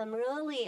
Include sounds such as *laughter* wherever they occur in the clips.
some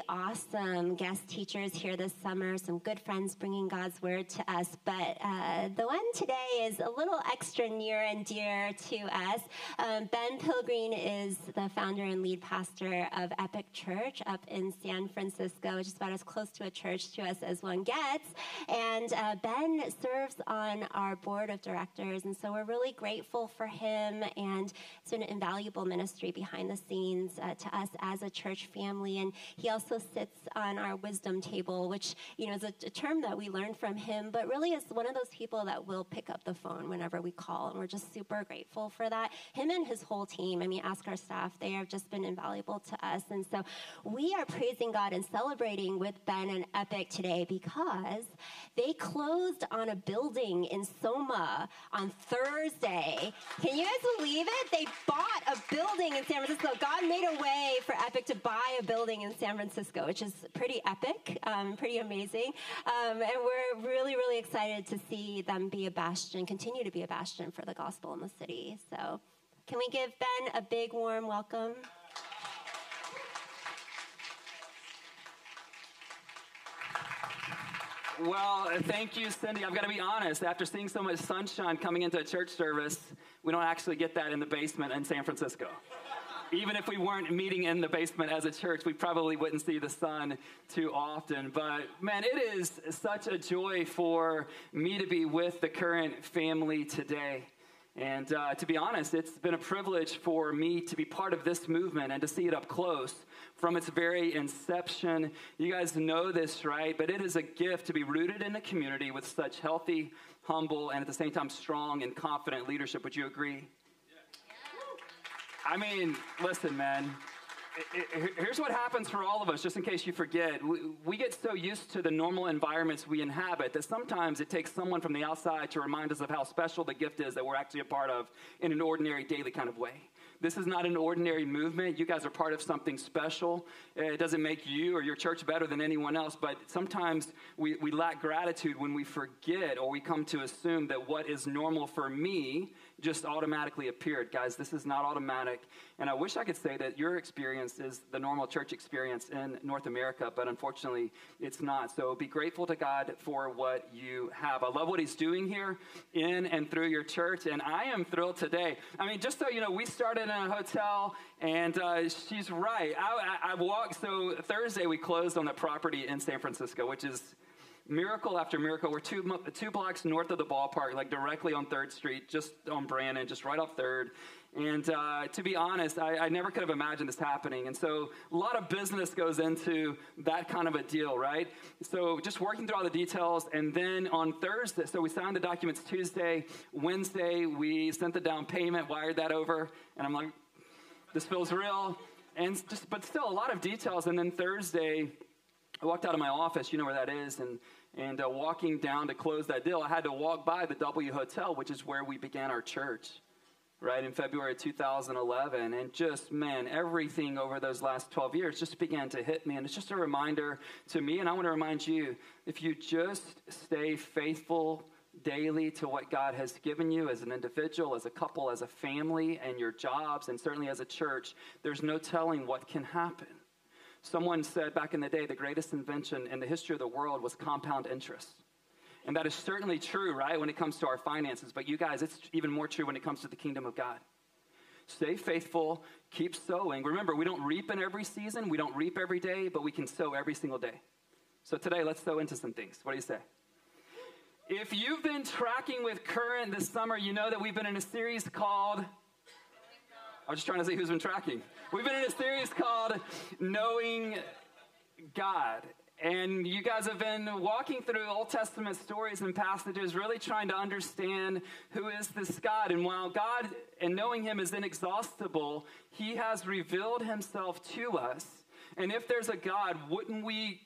awesome guest teachers here this summer, some good friends bringing God's word to us. But uh, the one today is a little extra near and dear to us. Um, ben Pilgreen is the founder and lead pastor of Epic Church up in San Francisco, which is about as close to a church to us as one gets. And uh, Ben serves on our board of directors, and so we're really grateful for him. And it's been an invaluable ministry behind the scenes uh, to us as a church family. And he also sits on our wisdom table, which, you know, is a, a term that we learned from him, but really is one of those people that will pick up the phone whenever we call. And we're just super grateful for that. Him and his whole team, I mean, ask our staff, they have just been invaluable to us. And so we are praising God and celebrating with Ben and Epic today because they closed on a building in Soma on Thursday. Can you guys believe it? They bought a building in San Francisco. God made a way for Epic to buy a building in San Francisco, which is pretty epic, um, pretty amazing. Um, and we're really, really excited to see them be a bastion, continue to be a bastion for the gospel in the city. So, can we give Ben a big warm welcome? Well, thank you, Cindy. I've got to be honest. After seeing so much sunshine coming into a church service, we don't actually get that in the basement in San Francisco. Even if we weren't meeting in the basement as a church, we probably wouldn't see the sun too often. But man, it is such a joy for me to be with the current family today. And uh, to be honest, it's been a privilege for me to be part of this movement and to see it up close from its very inception. You guys know this, right? But it is a gift to be rooted in a community with such healthy, humble, and at the same time strong and confident leadership. Would you agree? I mean, listen, man. Here's what happens for all of us, just in case you forget. We get so used to the normal environments we inhabit that sometimes it takes someone from the outside to remind us of how special the gift is that we're actually a part of in an ordinary, daily kind of way. This is not an ordinary movement. You guys are part of something special. It doesn't make you or your church better than anyone else, but sometimes we, we lack gratitude when we forget or we come to assume that what is normal for me just automatically appeared. Guys, this is not automatic. And I wish I could say that your experience is the normal church experience in North America, but unfortunately, it's not. So be grateful to God for what you have. I love what He's doing here in and through your church, and I am thrilled today. I mean, just so you know, we started in a hotel, and uh, she's right. I, I, I walked, so Thursday we closed on the property in San Francisco, which is miracle after miracle. We're two, two blocks north of the ballpark, like directly on 3rd Street, just on Brannan, just right off 3rd. And uh, to be honest, I, I, never could have imagined this happening. And so a lot of business goes into that kind of a deal, right? So just working through all the details. And then on Thursday, so we signed the documents Tuesday. Wednesday, we sent the down payment, wired that over. And I'm like, this feels real. And just, but still a lot of details. And then Thursday, I walked out of my office, you know where that is, and, and uh, walking down to close that deal, I had to walk by the W Hotel, which is where we began our church, right, in February 2011. And just, man, everything over those last 12 years just began to hit me. And it's just a reminder to me, and I want to remind you if you just stay faithful daily to what God has given you as an individual, as a couple, as a family, and your jobs, and certainly as a church, there's no telling what can happen. Someone said back in the day the greatest invention in the history of the world was compound interest. And that is certainly true, right, when it comes to our finances. But you guys, it's even more true when it comes to the kingdom of God. Stay faithful, keep sowing. Remember, we don't reap in every season, we don't reap every day, but we can sow every single day. So today, let's sow into some things. What do you say? If you've been tracking with Current this summer, you know that we've been in a series called I'm just trying to see who's been tracking. We've been in a series called Knowing God. And you guys have been walking through Old Testament stories and passages, really trying to understand who is this God. And while God and knowing Him is inexhaustible, He has revealed Himself to us. And if there's a God, wouldn't we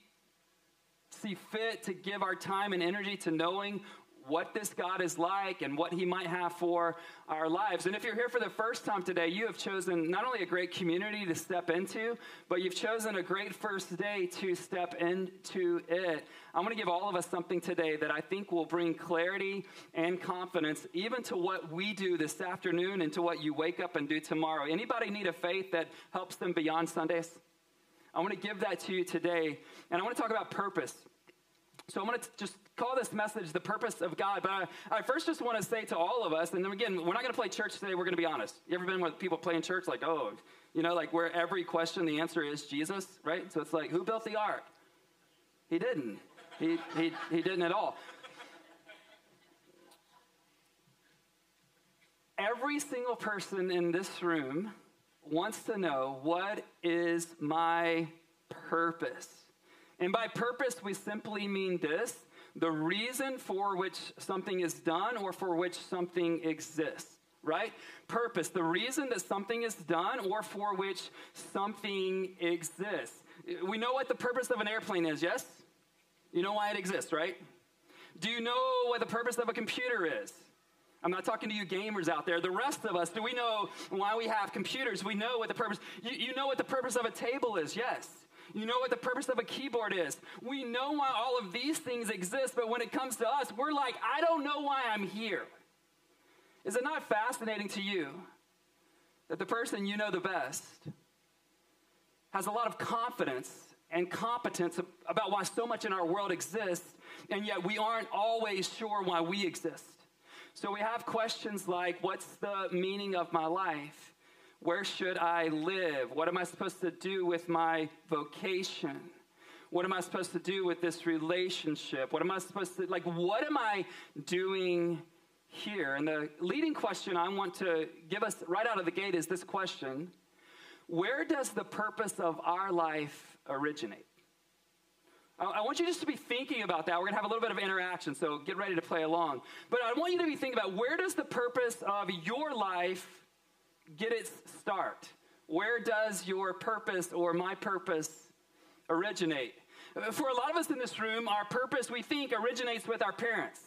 see fit to give our time and energy to knowing what this God is like and what He might have for our lives. And if you're here for the first time today, you have chosen not only a great community to step into, but you've chosen a great first day to step into it. I'm going to give all of us something today that I think will bring clarity and confidence, even to what we do this afternoon and to what you wake up and do tomorrow. Anybody need a faith that helps them beyond Sundays? I want to give that to you today. And I want to talk about purpose. So I'm going to just call this message the purpose of God. But I, I first just want to say to all of us, and then again, we're not going to play church today. We're going to be honest. You ever been with people playing church like, oh, you know, like where every question the answer is Jesus, right? So it's like, who built the ark? He didn't. He, he, he didn't at all. Every single person in this room wants to know what is my purpose? And by purpose, we simply mean this the reason for which something is done or for which something exists, right? Purpose, the reason that something is done or for which something exists. We know what the purpose of an airplane is, yes? You know why it exists, right? Do you know what the purpose of a computer is? I'm not talking to you gamers out there. The rest of us, do we know why we have computers? We know what the purpose, you, you know what the purpose of a table is, yes. You know what the purpose of a keyboard is. We know why all of these things exist, but when it comes to us, we're like, I don't know why I'm here. Is it not fascinating to you that the person you know the best has a lot of confidence and competence about why so much in our world exists, and yet we aren't always sure why we exist? So we have questions like what's the meaning of my life? Where should I live? What am I supposed to do with my vocation? What am I supposed to do with this relationship? What am I supposed to, like, what am I doing here? And the leading question I want to give us right out of the gate is this question Where does the purpose of our life originate? I want you just to be thinking about that. We're going to have a little bit of interaction, so get ready to play along. But I want you to be thinking about where does the purpose of your life get its start? Where does your purpose or my purpose originate? For a lot of us in this room, our purpose, we think, originates with our parents.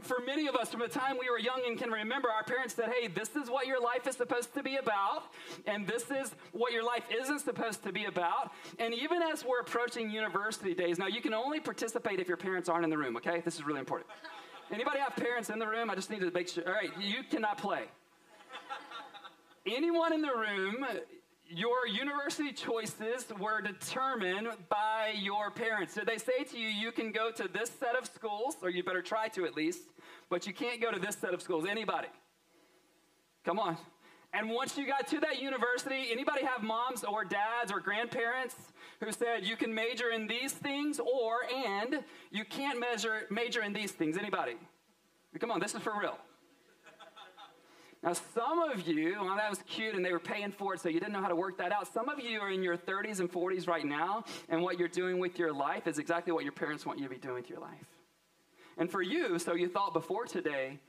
For many of us, from the time we were young and can remember, our parents said, Hey, this is what your life is supposed to be about, and this is what your life isn't supposed to be about. And even as we're approaching university days, now you can only participate if your parents aren't in the room, okay? This is really important. Anybody have parents in the room? I just need to make sure. All right, you cannot play. Anyone in the room, your university choices were determined by your parents. Did they say to you, you can go to this set of schools, or you better try to at least, but you can't go to this set of schools? Anybody? Come on. And once you got to that university, anybody have moms or dads or grandparents who said you can major in these things or and you can't measure, major in these things? Anybody? Come on, this is for real. Now, some of you, well, that was cute and they were paying for it, so you didn't know how to work that out. Some of you are in your 30s and 40s right now, and what you're doing with your life is exactly what your parents want you to be doing with your life. And for you, so you thought before today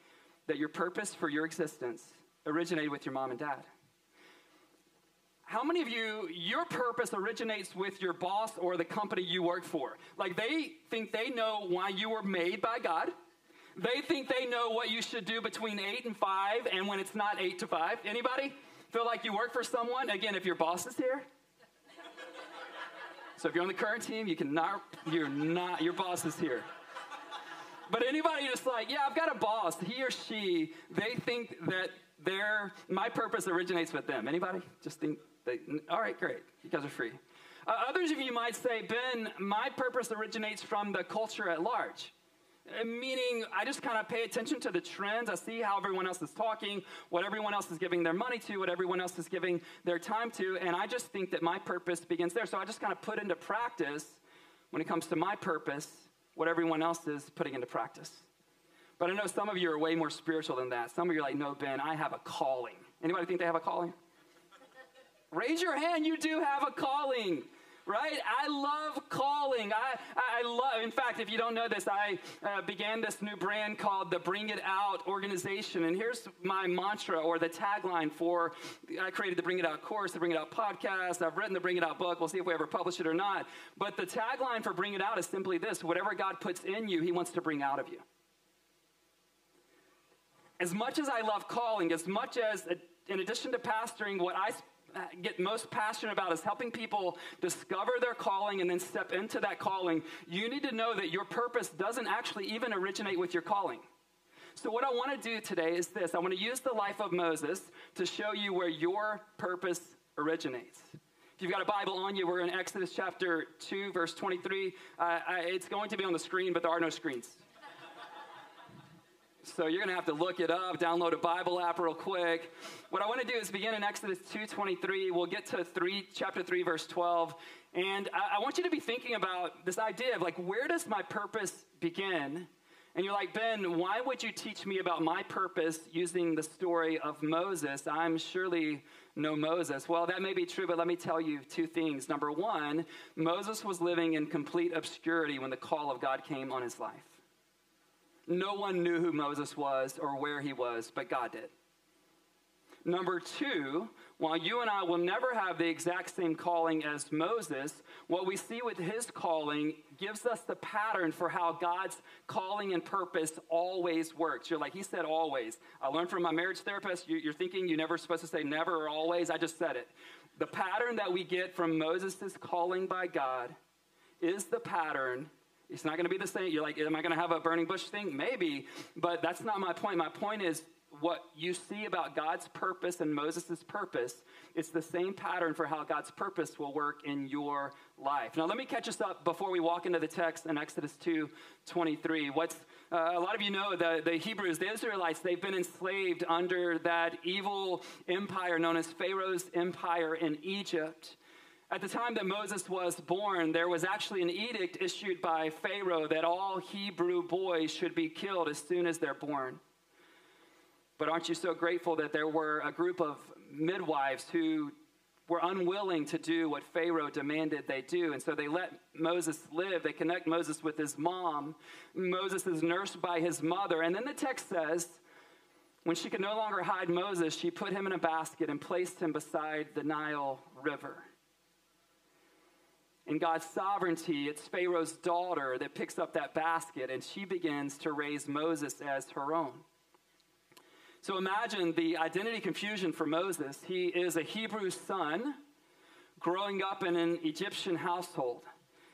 that your purpose for your existence originated with your mom and dad. How many of you, your purpose originates with your boss or the company you work for? Like they think they know why you were made by God they think they know what you should do between 8 and 5 and when it's not 8 to 5. Anybody feel like you work for someone? Again, if your boss is here. So if you're on the current team, you cannot, you're not, your boss is here. But anybody just like, yeah, I've got a boss, he or she, they think that their, my purpose originates with them. Anybody? Just think, they, all right, great. You guys are free. Uh, others of you might say, Ben, my purpose originates from the culture at large. Meaning, I just kind of pay attention to the trends. I see how everyone else is talking, what everyone else is giving their money to, what everyone else is giving their time to, and I just think that my purpose begins there. So I just kind of put into practice, when it comes to my purpose, what everyone else is putting into practice. But I know some of you are way more spiritual than that. Some of you are like, no, Ben, I have a calling. Anybody think they have a calling? *laughs* Raise your hand, you do have a calling right? I love calling. I, I love, in fact, if you don't know this, I uh, began this new brand called the Bring It Out organization. And here's my mantra or the tagline for I created the Bring It Out course, the Bring It Out podcast. I've written the Bring It Out book. We'll see if we ever publish it or not. But the tagline for Bring It Out is simply this whatever God puts in you, He wants to bring out of you. As much as I love calling, as much as, in addition to pastoring, what I get most passionate about is helping people discover their calling and then step into that calling, you need to know that your purpose doesn't actually even originate with your calling. So, what I want to do today is this I want to use the life of Moses to show you where your purpose originates. If you've got a Bible on you, we're in Exodus chapter 2, verse 23. Uh, it's going to be on the screen, but there are no screens. So you're going to have to look it up, download a Bible app real quick. What I want to do is begin in Exodus 2:23. We'll get to 3 chapter 3 verse 12, and I, I want you to be thinking about this idea of like where does my purpose begin? And you're like, Ben, why would you teach me about my purpose using the story of Moses? I'm surely no Moses. Well, that may be true, but let me tell you two things. Number one, Moses was living in complete obscurity when the call of God came on his life. No one knew who Moses was or where he was, but God did. Number two, while you and I will never have the exact same calling as Moses, what we see with his calling gives us the pattern for how God's calling and purpose always works. You're like, he said always. I learned from my marriage therapist, you're thinking you're never supposed to say never or always. I just said it. The pattern that we get from Moses' calling by God is the pattern it's not going to be the same. You're like, am I going to have a burning bush thing? Maybe, but that's not my point. My point is what you see about God's purpose and Moses' purpose, it's the same pattern for how God's purpose will work in your life. Now, let me catch us up before we walk into the text in Exodus 2 23. What's, uh, a lot of you know the, the Hebrews, the Israelites, they've been enslaved under that evil empire known as Pharaoh's empire in Egypt. At the time that Moses was born, there was actually an edict issued by Pharaoh that all Hebrew boys should be killed as soon as they're born. But aren't you so grateful that there were a group of midwives who were unwilling to do what Pharaoh demanded they do. And so they let Moses live. They connect Moses with his mom. Moses is nursed by his mother. And then the text says, when she could no longer hide Moses, she put him in a basket and placed him beside the Nile River. In God's sovereignty, it's Pharaoh's daughter that picks up that basket and she begins to raise Moses as her own. So imagine the identity confusion for Moses. He is a Hebrew son growing up in an Egyptian household.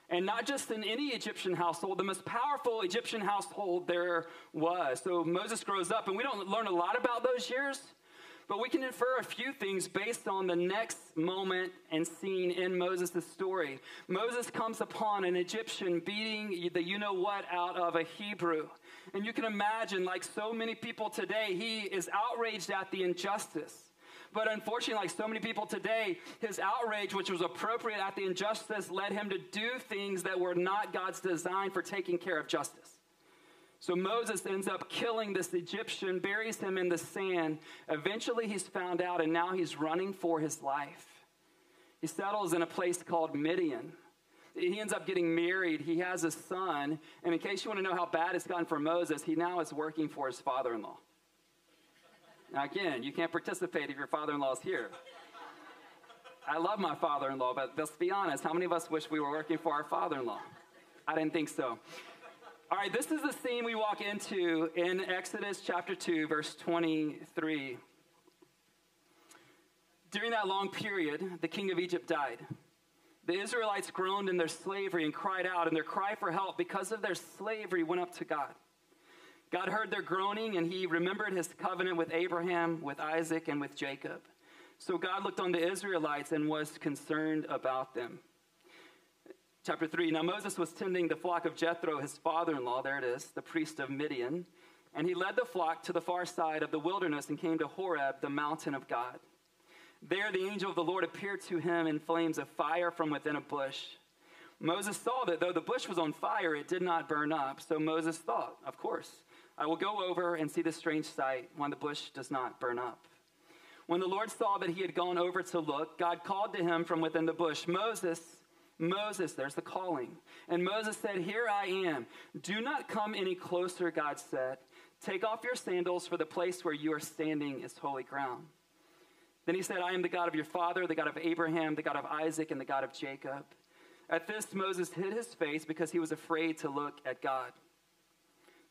And not just in any Egyptian household, the most powerful Egyptian household there was. So Moses grows up, and we don't learn a lot about those years, but we can infer a few things based on the next moment and scene in Moses' story. Moses comes upon an Egyptian beating the you know what out of a Hebrew. And you can imagine, like so many people today, he is outraged at the injustice. But unfortunately, like so many people today, his outrage, which was appropriate at the injustice, led him to do things that were not God's design for taking care of justice. So Moses ends up killing this Egyptian, buries him in the sand. Eventually, he's found out, and now he's running for his life. He settles in a place called Midian. He ends up getting married. He has a son. And in case you want to know how bad it's gotten for Moses, he now is working for his father in law. Now, again, you can't participate if your father in law is here. I love my father in law, but let's be honest how many of us wish we were working for our father in law? I didn't think so. All right, this is the scene we walk into in Exodus chapter 2, verse 23. During that long period, the king of Egypt died. The Israelites groaned in their slavery and cried out, and their cry for help because of their slavery went up to God. God heard their groaning, and he remembered his covenant with Abraham, with Isaac, and with Jacob. So God looked on the Israelites and was concerned about them. Chapter 3 Now Moses was tending the flock of Jethro, his father in law, there it is, the priest of Midian. And he led the flock to the far side of the wilderness and came to Horeb, the mountain of God. There the angel of the Lord appeared to him in flames of fire from within a bush. Moses saw that though the bush was on fire, it did not burn up. So Moses thought, Of course, I will go over and see this strange sight when the bush does not burn up. When the Lord saw that he had gone over to look, God called to him from within the bush, Moses, Moses, there's the calling. And Moses said, Here I am. Do not come any closer, God said. Take off your sandals, for the place where you are standing is holy ground. Then he said, I am the God of your father, the God of Abraham, the God of Isaac, and the God of Jacob. At this, Moses hid his face because he was afraid to look at God.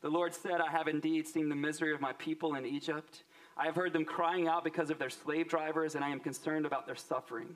The Lord said, I have indeed seen the misery of my people in Egypt. I have heard them crying out because of their slave drivers, and I am concerned about their suffering.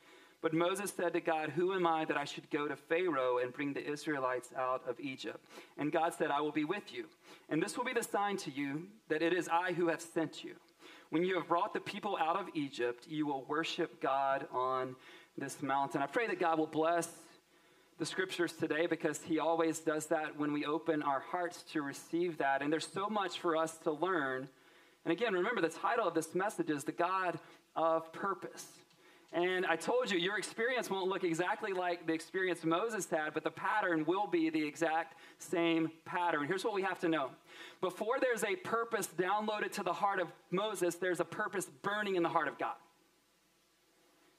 But Moses said to God, Who am I that I should go to Pharaoh and bring the Israelites out of Egypt? And God said, I will be with you. And this will be the sign to you that it is I who have sent you. When you have brought the people out of Egypt, you will worship God on this mountain. I pray that God will bless the scriptures today because he always does that when we open our hearts to receive that. And there's so much for us to learn. And again, remember the title of this message is The God of Purpose. And I told you, your experience won't look exactly like the experience Moses had, but the pattern will be the exact same pattern. Here's what we have to know before there's a purpose downloaded to the heart of Moses, there's a purpose burning in the heart of God.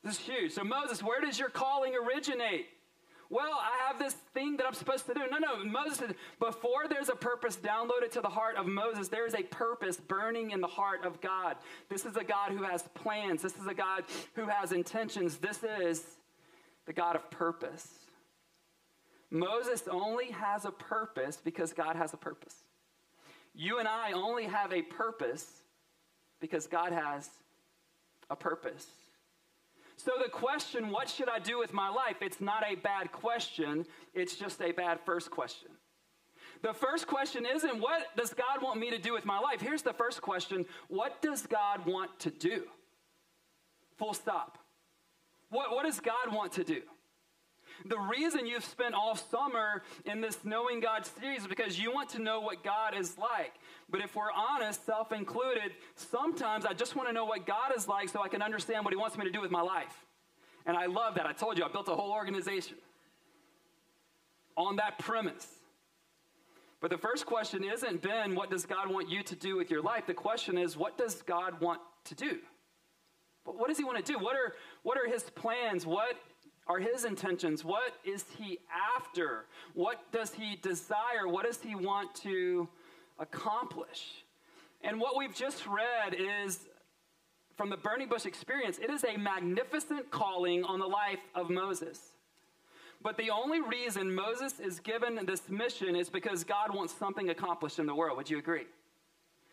This is huge. So, Moses, where does your calling originate? Well, I have this thing that I'm supposed to do. No, no. Moses before there's a purpose downloaded to the heart of Moses, there is a purpose burning in the heart of God. This is a God who has plans. This is a God who has intentions. This is the God of purpose. Moses only has a purpose because God has a purpose. You and I only have a purpose because God has a purpose. So, the question, what should I do with my life? It's not a bad question, it's just a bad first question. The first question isn't, what does God want me to do with my life? Here's the first question What does God want to do? Full stop. What, what does God want to do? The reason you've spent all summer in this Knowing God series is because you want to know what God is like. But if we're honest, self included, sometimes I just want to know what God is like so I can understand what He wants me to do with my life. And I love that. I told you, I built a whole organization on that premise. But the first question isn't, Ben, what does God want you to do with your life? The question is, what does God want to do? But what does He want to do? What are, what are His plans? What are his intentions? What is he after? What does he desire? What does he want to accomplish? And what we've just read is from the burning bush experience, it is a magnificent calling on the life of Moses. But the only reason Moses is given this mission is because God wants something accomplished in the world. Would you agree?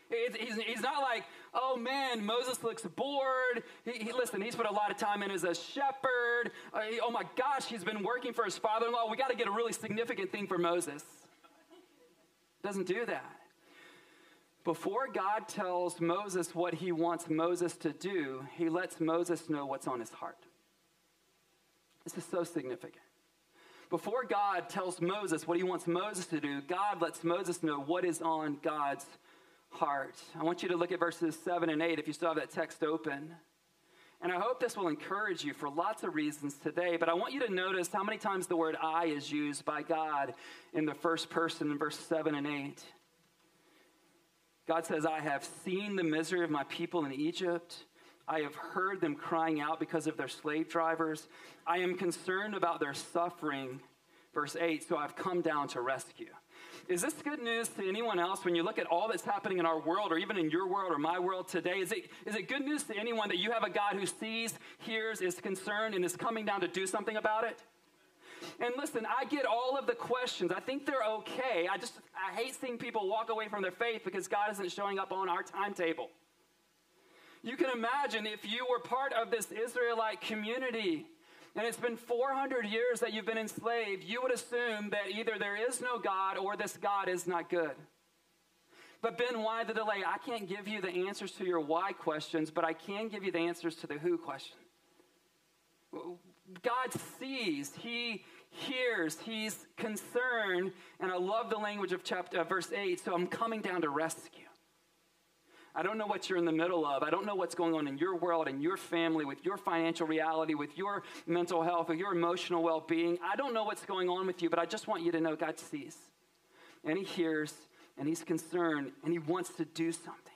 He's, he's not like, oh man, Moses looks bored. He, he, listen, he's put a lot of time in as a shepherd. Uh, he, oh my gosh, he's been working for his father in law. We got to get a really significant thing for Moses. Doesn't do that. Before God tells Moses what he wants Moses to do, he lets Moses know what's on his heart. This is so significant. Before God tells Moses what he wants Moses to do, God lets Moses know what is on God's heart. I want you to look at verses 7 and 8 if you still have that text open. And I hope this will encourage you for lots of reasons today, but I want you to notice how many times the word I is used by God in the first person in verse 7 and 8. God says, I have seen the misery of my people in Egypt. I have heard them crying out because of their slave drivers. I am concerned about their suffering. Verse 8, so I've come down to rescue. Is this good news to anyone else when you look at all that's happening in our world or even in your world or my world today? Is it, is it good news to anyone that you have a God who sees, hears, is concerned, and is coming down to do something about it? And listen, I get all of the questions. I think they're okay. I just, I hate seeing people walk away from their faith because God isn't showing up on our timetable. You can imagine if you were part of this Israelite community and it's been 400 years that you've been enslaved, you would assume that either there is no God or this God is not good. But Ben, why the delay? I can't give you the answers to your why questions, but I can give you the answers to the who question. God sees, He hears, He's concerned, and I love the language of chapter uh, verse 8, so I'm coming down to rescue. I don't know what you're in the middle of. I don't know what's going on in your world, in your family, with your financial reality, with your mental health, with your emotional well being. I don't know what's going on with you, but I just want you to know God sees. And He hears, and He's concerned, and He wants to do something.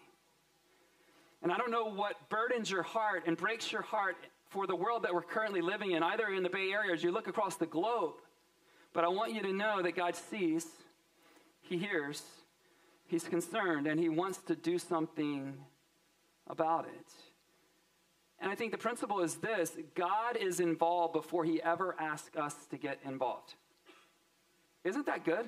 And I don't know what burdens your heart and breaks your heart for the world that we're currently living in, either in the Bay Area as you look across the globe. But I want you to know that God sees, He hears, He's concerned and he wants to do something about it. And I think the principle is this God is involved before he ever asks us to get involved. Isn't that good?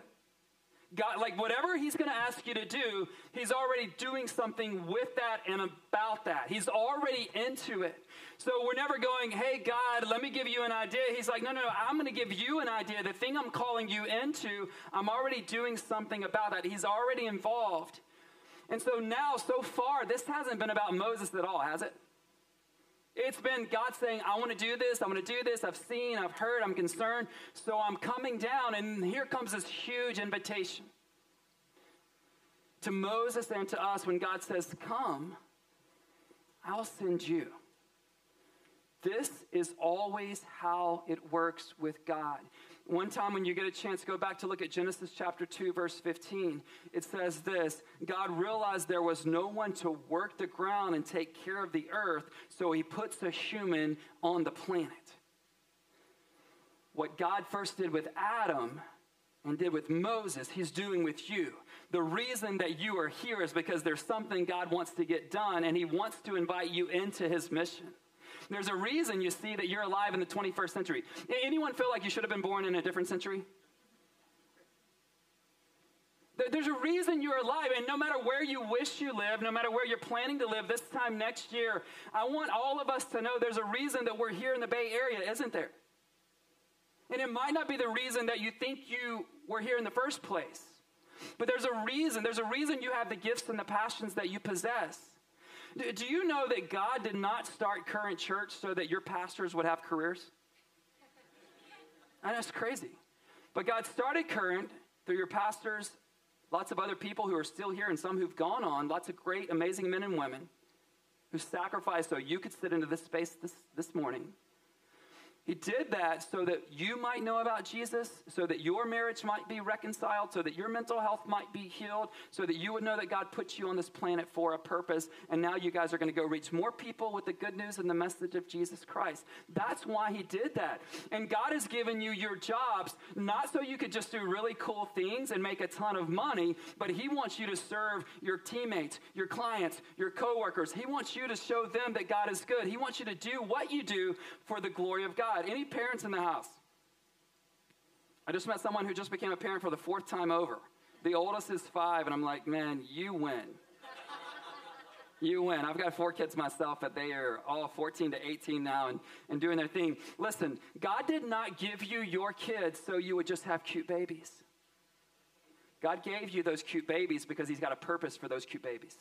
God, like whatever he's going to ask you to do, he's already doing something with that and about that. He's already into it. So we're never going, hey, God, let me give you an idea. He's like, no, no, no, I'm going to give you an idea. The thing I'm calling you into, I'm already doing something about that. He's already involved. And so now, so far, this hasn't been about Moses at all, has it? It's been God saying, I want to do this, I want to do this, I've seen, I've heard, I'm concerned, so I'm coming down, and here comes this huge invitation to Moses and to us when God says, Come, I'll send you. This is always how it works with God. One time, when you get a chance, go back to look at Genesis chapter 2, verse 15. It says this God realized there was no one to work the ground and take care of the earth, so he puts a human on the planet. What God first did with Adam and did with Moses, he's doing with you. The reason that you are here is because there's something God wants to get done, and he wants to invite you into his mission. There's a reason you see that you're alive in the 21st century. Anyone feel like you should have been born in a different century? There's a reason you're alive, and no matter where you wish you live, no matter where you're planning to live this time next year, I want all of us to know there's a reason that we're here in the Bay Area, isn't there? And it might not be the reason that you think you were here in the first place, but there's a reason. There's a reason you have the gifts and the passions that you possess. Do you know that God did not start Current Church so that your pastors would have careers? And that's crazy. But God started Current through your pastors, lots of other people who are still here, and some who've gone on, lots of great, amazing men and women who sacrificed so you could sit into this space this, this morning he did that so that you might know about Jesus, so that your marriage might be reconciled, so that your mental health might be healed, so that you would know that God put you on this planet for a purpose. And now you guys are going to go reach more people with the good news and the message of Jesus Christ. That's why He did that. And God has given you your jobs not so you could just do really cool things and make a ton of money, but He wants you to serve your teammates, your clients, your coworkers. He wants you to show them that God is good. He wants you to do what you do for the glory of God. Any parents in the house? I just met someone who just became a parent for the fourth time over. The oldest is five, and I'm like, man, you win. you win. I've got four kids myself, but they are all 14 to 18 now and, and doing their thing. Listen, God did not give you your kids so you would just have cute babies. God gave you those cute babies because He's got a purpose for those cute babies.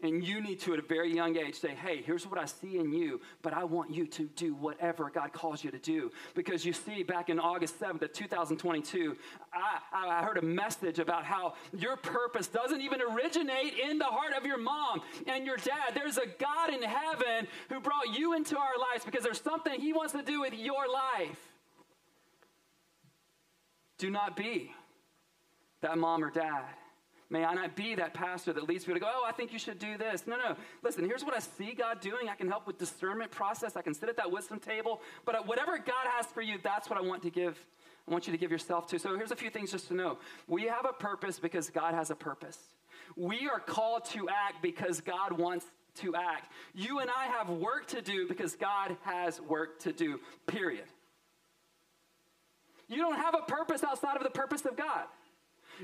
And you need to, at a very young age, say, hey, here's what I see in you, but I want you to do whatever God calls you to do. Because you see, back in August 7th of 2022, I, I heard a message about how your purpose doesn't even originate in the heart of your mom and your dad. There's a God in heaven who brought you into our lives because there's something He wants to do with your life. Do not be that mom or dad May I not be that pastor that leads people to go, oh, I think you should do this. No, no. Listen, here's what I see God doing. I can help with discernment process. I can sit at that wisdom table. But whatever God has for you, that's what I want to give. I want you to give yourself to. So here's a few things just to know. We have a purpose because God has a purpose. We are called to act because God wants to act. You and I have work to do because God has work to do, period. You don't have a purpose outside of the purpose of God.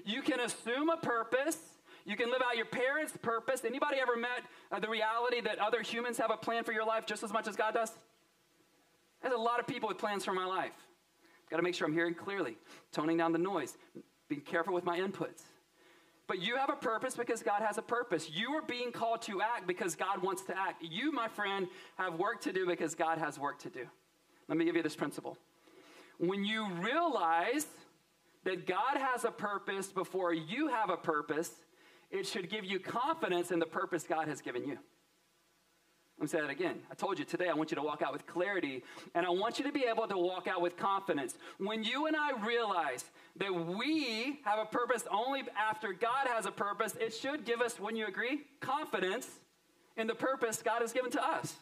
You can assume a purpose. You can live out your parents' purpose. Anybody ever met uh, the reality that other humans have a plan for your life just as much as God does? There's a lot of people with plans for my life. Got to make sure I'm hearing clearly, toning down the noise, being careful with my inputs. But you have a purpose because God has a purpose. You are being called to act because God wants to act. You, my friend, have work to do because God has work to do. Let me give you this principle. When you realize that God has a purpose before you have a purpose, it should give you confidence in the purpose God has given you. Let me say that again. I told you today I want you to walk out with clarity and I want you to be able to walk out with confidence. When you and I realize that we have a purpose only after God has a purpose, it should give us, when you agree, confidence in the purpose God has given to us.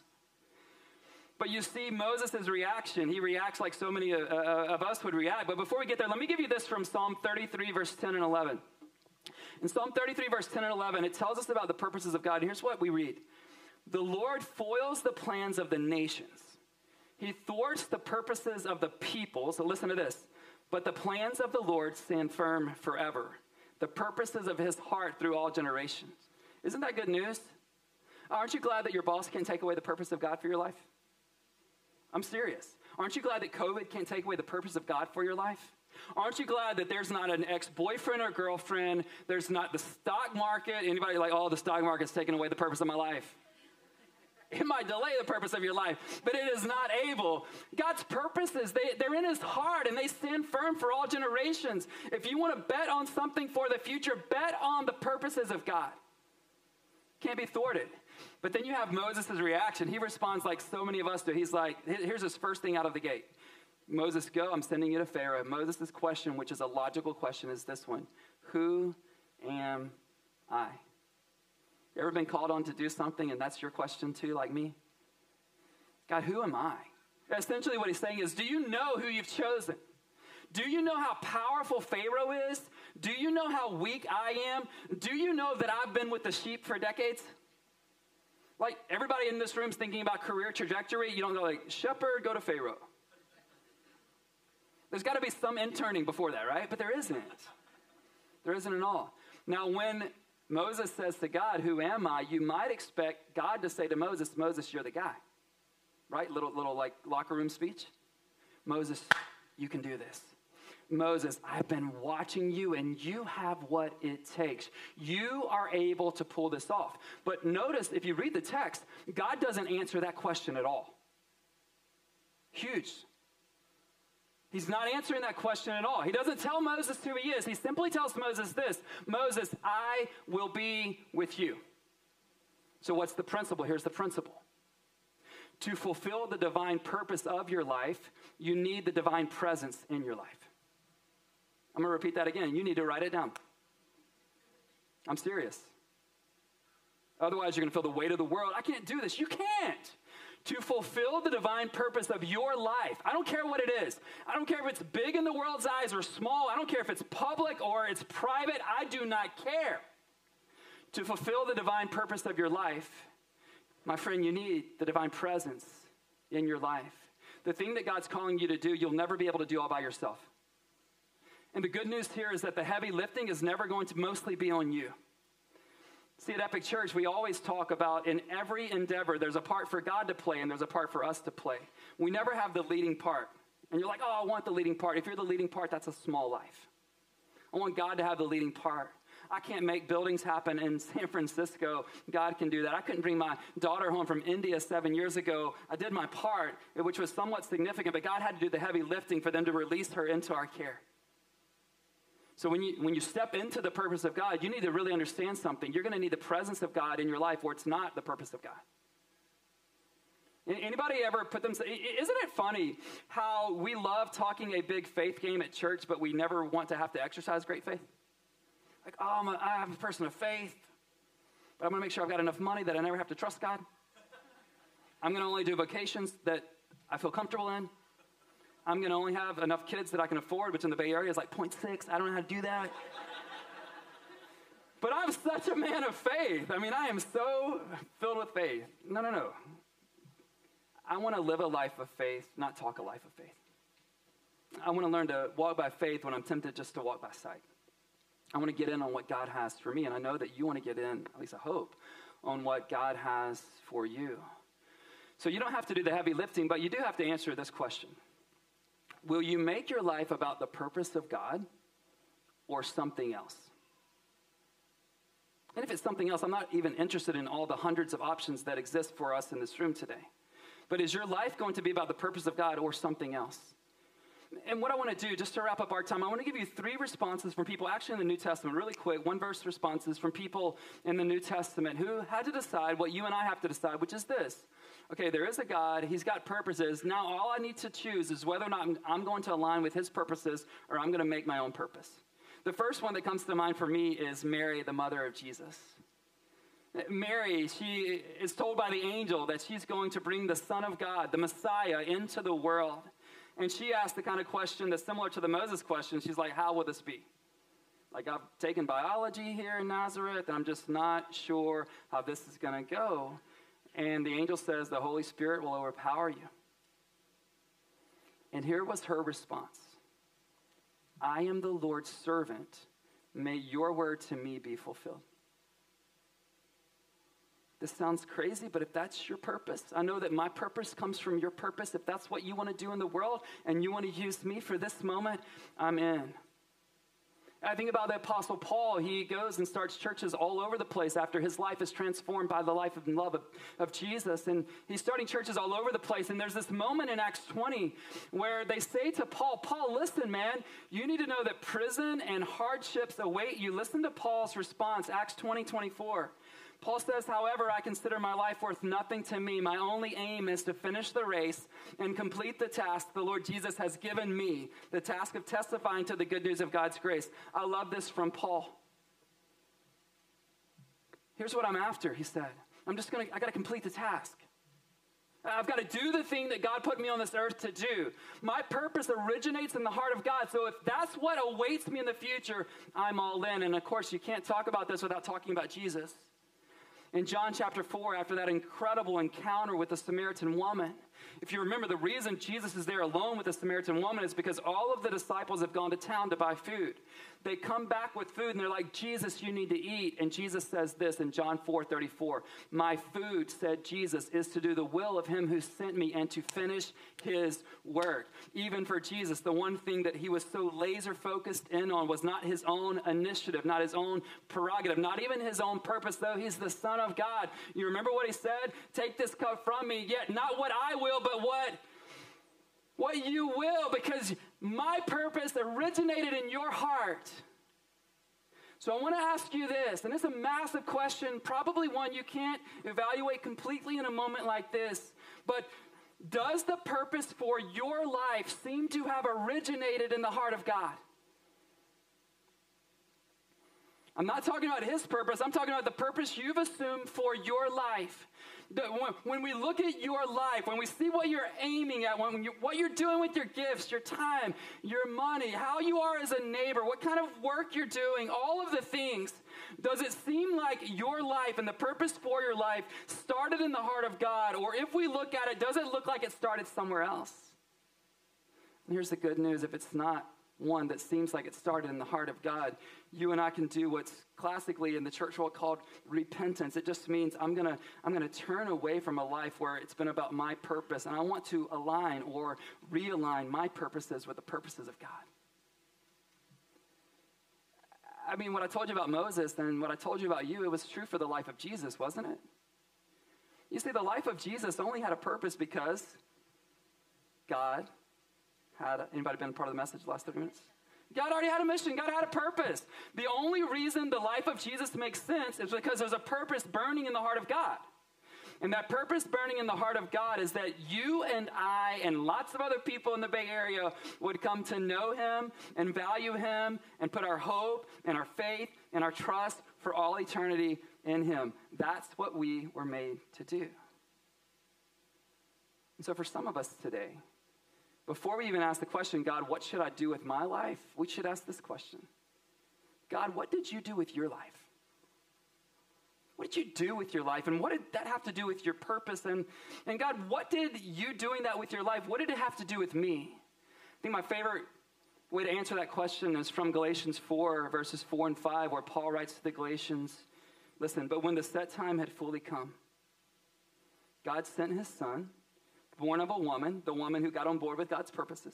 But you see Moses' reaction. He reacts like so many uh, uh, of us would react. But before we get there, let me give you this from Psalm 33, verse 10 and 11. In Psalm 33, verse 10 and 11, it tells us about the purposes of God. And here's what we read The Lord foils the plans of the nations, He thwarts the purposes of the people. So listen to this. But the plans of the Lord stand firm forever, the purposes of his heart through all generations. Isn't that good news? Aren't you glad that your boss can't take away the purpose of God for your life? I'm serious. Aren't you glad that COVID can't take away the purpose of God for your life? Aren't you glad that there's not an ex-boyfriend or girlfriend? There's not the stock market. Anybody like, oh, the stock market's taking away the purpose of my life? It might delay the purpose of your life, but it is not able. God's purposes, they, they're in his heart and they stand firm for all generations. If you want to bet on something for the future, bet on the purposes of God. Can't be thwarted. But then you have Moses' reaction. He responds like so many of us do. He's like, here's his first thing out of the gate. Moses, go, I'm sending you to Pharaoh. Moses' question, which is a logical question, is this one Who am I? You ever been called on to do something and that's your question too, like me? God, who am I? Essentially, what he's saying is, do you know who you've chosen? Do you know how powerful Pharaoh is? Do you know how weak I am? Do you know that I've been with the sheep for decades? Like everybody in this room is thinking about career trajectory. You don't go like, shepherd, go to Pharaoh. There's got to be some interning before that, right? But there isn't. There isn't at all. Now, when Moses says to God, Who am I? you might expect God to say to Moses, Moses, you're the guy. Right? Little, little like locker room speech. Moses, you can do this. Moses, I've been watching you and you have what it takes. You are able to pull this off. But notice if you read the text, God doesn't answer that question at all. Huge. He's not answering that question at all. He doesn't tell Moses who he is. He simply tells Moses this Moses, I will be with you. So, what's the principle? Here's the principle. To fulfill the divine purpose of your life, you need the divine presence in your life. I'm going to repeat that again. You need to write it down. I'm serious. Otherwise, you're going to feel the weight of the world. I can't do this. You can't to fulfill the divine purpose of your life. I don't care what it is. I don't care if it's big in the world's eyes or small. I don't care if it's public or it's private. I do not care. To fulfill the divine purpose of your life, my friend, you need the divine presence in your life. The thing that God's calling you to do, you'll never be able to do all by yourself. And the good news here is that the heavy lifting is never going to mostly be on you. See, at Epic Church, we always talk about in every endeavor, there's a part for God to play and there's a part for us to play. We never have the leading part. And you're like, oh, I want the leading part. If you're the leading part, that's a small life. I want God to have the leading part. I can't make buildings happen in *laughs* San Francisco. God can do that. I couldn't bring my daughter home from India seven years ago. I did my part, which was somewhat significant, but God had to do the heavy lifting for them to release her into our care. So when you, when you step into the purpose of God, you need to really understand something. You're going to need the presence of God in your life where it's not the purpose of God. Anybody ever put them? Isn't it funny how we love talking a big faith game at church, but we never want to have to exercise great faith? Like, oh, I'm a, I'm a person of faith, but I'm going to make sure I've got enough money that I never have to trust God. I'm going to only do vocations that I feel comfortable in. I'm going to only have enough kids that I can afford, which in the Bay Area is like 0.6. I don't know how to do that. but I'm such a man of faith. I mean, I am so filled with faith. No, no, no. I want to live a life of faith, not talk a life of faith. I want to learn to walk by faith when I'm tempted just to walk by sight. I want to get in on what God has for me, and I know that you want to get in, at least I hope, on what God has for you. So you don't have to do the heavy lifting, but you do have to answer this question Will you make your life about the purpose of God or something else? And if it's something else, I'm not even interested in all the hundreds of options that exist for us in this room today. But is your life going to be about the purpose of God or something else? And what I want to do, just to wrap up our time, I want to give you three responses from people actually in the New Testament, really quick, one verse responses from people in the New Testament who had to decide what you and I have to decide, which is this okay, there is a God, He's got purposes. Now, all I need to choose is whether or not I'm going to align with His purposes or I'm going to make my own purpose. The first one that comes to mind for me is Mary, the mother of Jesus. Mary, she is told by the angel that she's going to bring the Son of God, the Messiah, into the world. And she asked the kind of question that's similar to the Moses question. She's like, How will this be? Like, I've taken biology here in Nazareth, and I'm just not sure how this is going to go. And the angel says, The Holy Spirit will overpower you. And here was her response I am the Lord's servant. May your word to me be fulfilled. This sounds crazy, but if that's your purpose, I know that my purpose comes from your purpose. If that's what you want to do in the world and you want to use me for this moment, I'm in. I think about the Apostle Paul. He goes and starts churches all over the place after his life is transformed by the life and love of, of Jesus. And he's starting churches all over the place. And there's this moment in Acts 20 where they say to Paul, Paul, listen, man, you need to know that prison and hardships await you. Listen to Paul's response, Acts 20, 24. Paul says, however, I consider my life worth nothing to me. My only aim is to finish the race and complete the task the Lord Jesus has given me the task of testifying to the good news of God's grace. I love this from Paul. Here's what I'm after, he said. I'm just going to, I got to complete the task. I've got to do the thing that God put me on this earth to do. My purpose originates in the heart of God. So if that's what awaits me in the future, I'm all in. And of course, you can't talk about this without talking about Jesus. In John chapter 4, after that incredible encounter with the Samaritan woman, if you remember, the reason Jesus is there alone with the Samaritan woman is because all of the disciples have gone to town to buy food. They come back with food and they're like, Jesus, you need to eat. And Jesus says this in John 4 34. My food, said Jesus, is to do the will of him who sent me and to finish his work. Even for Jesus, the one thing that he was so laser focused in on was not his own initiative, not his own prerogative, not even his own purpose, though he's the Son of God. You remember what he said? Take this cup from me, yet not what I will, but what? What you will, because my purpose originated in your heart. So I want to ask you this, and it's a massive question, probably one you can't evaluate completely in a moment like this, but does the purpose for your life seem to have originated in the heart of God? I'm not talking about his purpose, I'm talking about the purpose you've assumed for your life when we look at your life, when we see what you're aiming at, when you, what you're doing with your gifts, your time, your money, how you are as a neighbor, what kind of work you're doing, all of the things, does it seem like your life and the purpose for your life started in the heart of God? Or if we look at it, does it look like it started somewhere else? And here's the good news if it's not, one that seems like it started in the heart of God, you and I can do what's classically in the church world called repentance. It just means I'm going to I'm going to turn away from a life where it's been about my purpose and I want to align or realign my purposes with the purposes of God. I mean, what I told you about Moses and what I told you about you, it was true for the life of Jesus, wasn't it? You see, the life of Jesus only had a purpose because God had anybody been part of the message the last 30 minutes? God already had a mission. God had a purpose. The only reason the life of Jesus makes sense is because there's a purpose burning in the heart of God. And that purpose burning in the heart of God is that you and I and lots of other people in the Bay Area would come to know Him and value Him and put our hope and our faith and our trust for all eternity in Him. That's what we were made to do. And so for some of us today, before we even ask the question, God, what should I do with my life? We should ask this question God, what did you do with your life? What did you do with your life? And what did that have to do with your purpose? And, and God, what did you doing that with your life, what did it have to do with me? I think my favorite way to answer that question is from Galatians 4, verses 4 and 5, where Paul writes to the Galatians Listen, but when the set time had fully come, God sent his son born of a woman, the woman who got on board with God's purposes,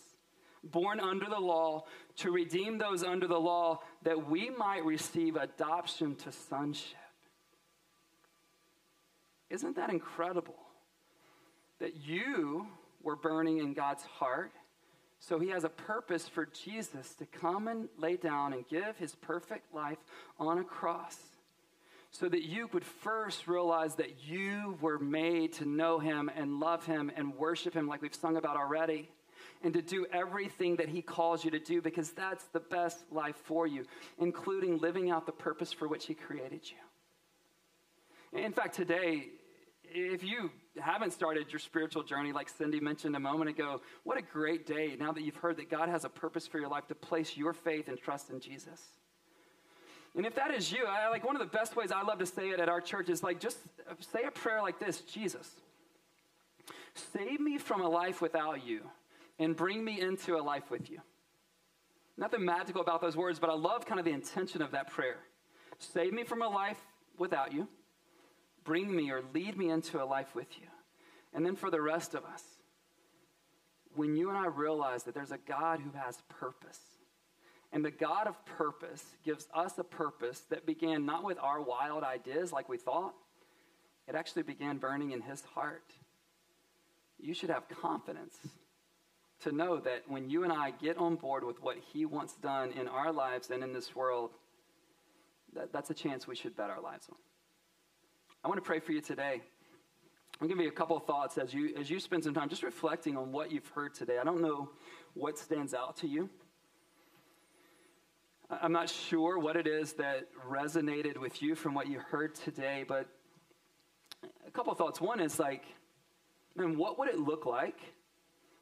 born under the law to redeem those under the law that we might receive adoption to sonship. Isn't that incredible? That you were burning in God's heart. So he has a purpose for Jesus to come and lay down and give his perfect life on a cross so that you would first realize that you were made to know him and love him and worship him like we've sung about already and to do everything that he calls you to do because that's the best life for you including living out the purpose for which he created you. In fact today if you haven't started your spiritual journey like cindy mentioned a moment ago what a great day now that you've heard that god has a purpose for your life to place your faith and trust in jesus and if that is you, I, like one of the best ways I love to say it at our church is like just say a prayer like this Jesus, save me from a life without you and bring me into a life with you. Nothing magical about those words, but I love kind of the intention of that prayer. Save me from a life without you. Bring me or lead me into a life with you. And then for the rest of us, when you and I realize that there's a God who has purpose, and the God of purpose gives us a purpose that began not with our wild ideas like we thought, it actually began burning in his heart. You should have confidence to know that when you and I get on board with what he wants done in our lives and in this world, that, that's a chance we should bet our lives on. I want to pray for you today. I'm going to give you a couple of thoughts as you, as you spend some time just reflecting on what you've heard today. I don't know what stands out to you. I'm not sure what it is that resonated with you from what you heard today, but a couple of thoughts. One is like, man, what would it look like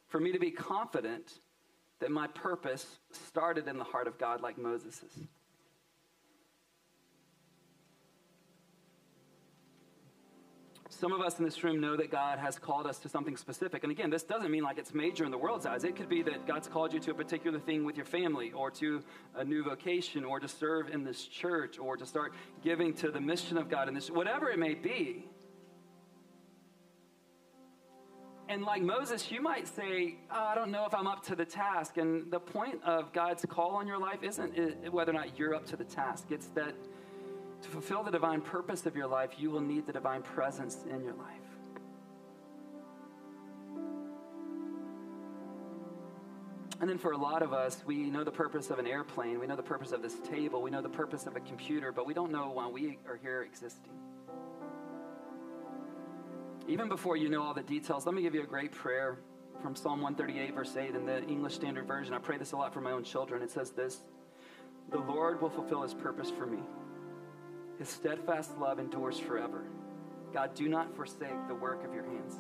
for me to be confident that my purpose started in the heart of God like Moses's? Some of us in this room know that God has called us to something specific. And again, this doesn't mean like it's major in the world's eyes. It could be that God's called you to a particular thing with your family or to a new vocation or to serve in this church or to start giving to the mission of God in this, whatever it may be. And like Moses, you might say, oh, I don't know if I'm up to the task. And the point of God's call on your life isn't whether or not you're up to the task, it's that to fulfill the divine purpose of your life, you will need the divine presence in your life. And then for a lot of us, we know the purpose of an airplane, we know the purpose of this table, we know the purpose of a computer, but we don't know why we are here existing. Even before you know all the details, let me give you a great prayer from Psalm 138, verse 8, in the English Standard Version. I pray this a lot for my own children. It says this The Lord will fulfill his purpose for me. His steadfast love endures forever. God, do not forsake the work of your hands.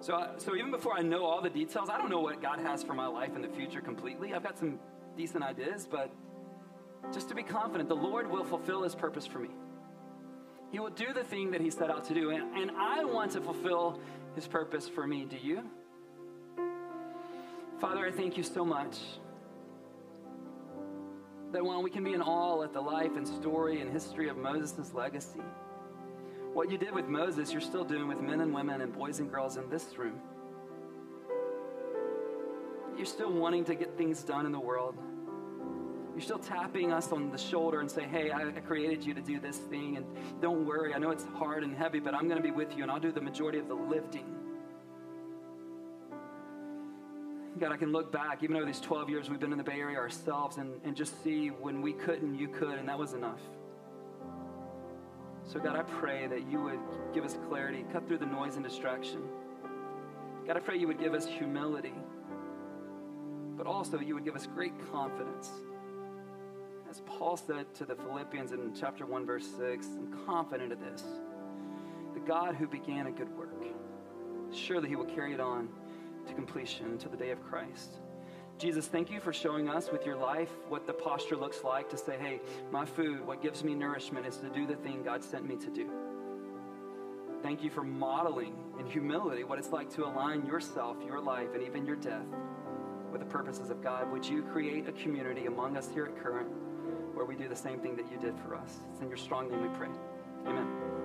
So, so even before I know all the details, I don't know what God has for my life in the future completely. I've got some decent ideas, but just to be confident, the Lord will fulfill his purpose for me. He will do the thing that he set out to do. And, and I want to fulfill his purpose for me. Do you? Father, I thank you so much that while we can be in awe at the life and story and history of Moses' legacy, what you did with Moses, you're still doing with men and women and boys and girls in this room. You're still wanting to get things done in the world. You're still tapping us on the shoulder and say, hey, I created you to do this thing. And don't worry, I know it's hard and heavy, but I'm going to be with you and I'll do the majority of the lifting. God, I can look back, even over these 12 years we've been in the Bay Area ourselves, and, and just see when we couldn't, you could, and that was enough. So, God, I pray that you would give us clarity, cut through the noise and distraction. God, I pray you would give us humility, but also you would give us great confidence. As Paul said to the Philippians in chapter 1, verse 6, I'm confident of this. The God who began a good work, surely he will carry it on to completion to the day of Christ. Jesus, thank you for showing us with your life what the posture looks like to say, hey, my food, what gives me nourishment is to do the thing God sent me to do. Thank you for modeling in humility what it's like to align yourself, your life, and even your death with the purposes of God. Would you create a community among us here at Current where we do the same thing that you did for us? It's in your strong name we pray. Amen.